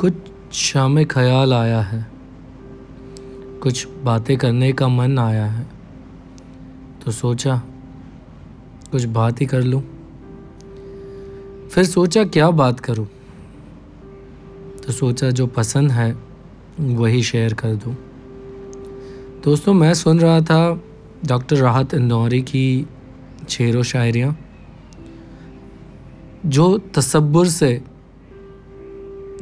कुछ शाम ख्याल आया है। कुछ बातें करने का मन आया है। तो सोचा, कुछ बात ही कर लूँ। फिर सोचा, क्या बात करूँ? तो सोचा, जो पसंद है, वही शेयर कर दूँ। दोस्तों, मैं सुन रहा था डॉक्टर राहत इंदौरी की शेर व शायरियाँ, जो तसब्बुर से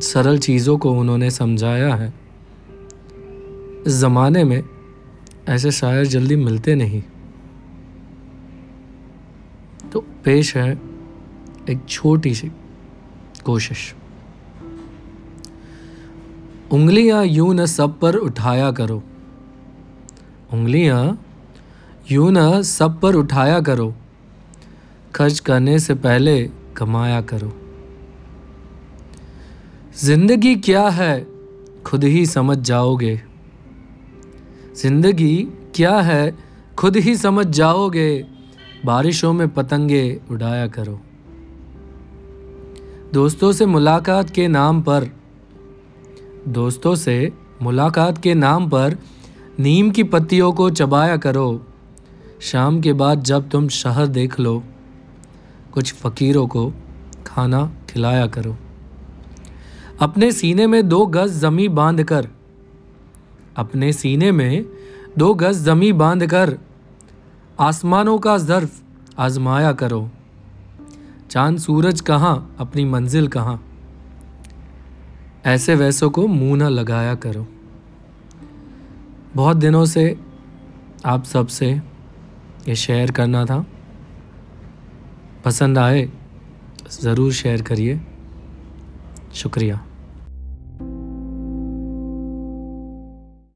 सरल चीज़ों को उन्होंने समझाया है। इस ज़माने में ऐसे शायर जल्दी मिलते नहीं। तो पेश है एक छोटी सी कोशिश। उंगलियाँ यूँ न सब पर उठाया करो। उंगलियाँ यूँ न सब पर उठाया करो। खर्च करने से पहले कमाया करो। ज़िंदगी क्या है, खुद ही समझ जाओगे। ज़िंदगी क्या है, खुद ही समझ जाओगे। बारिशों में पतंगे उड़ाया करो। दोस्तों से मुलाकात के नाम पर, दोस्तों से मुलाकात के नाम पर नीम की पत्तियों को चबाया करो। शाम के बाद जब तुम शहर देख लो, कुछ फ़कीरों को खाना खिलाया करो। अपने सीने में दो गज जमी बाँध कर अपने सीने में दो गज जमी बाँध कर आसमानों का जर्फ आजमाया करो। चाँद सूरज कहाँ, अपनी मंजिल कहाँ। ऐसे वैसों को मुँह न लगाया करो। बहुत दिनों से आप सबसे ये शेयर करना था। पसंद आए, ज़रूर शेयर करिए। शुक्रिया।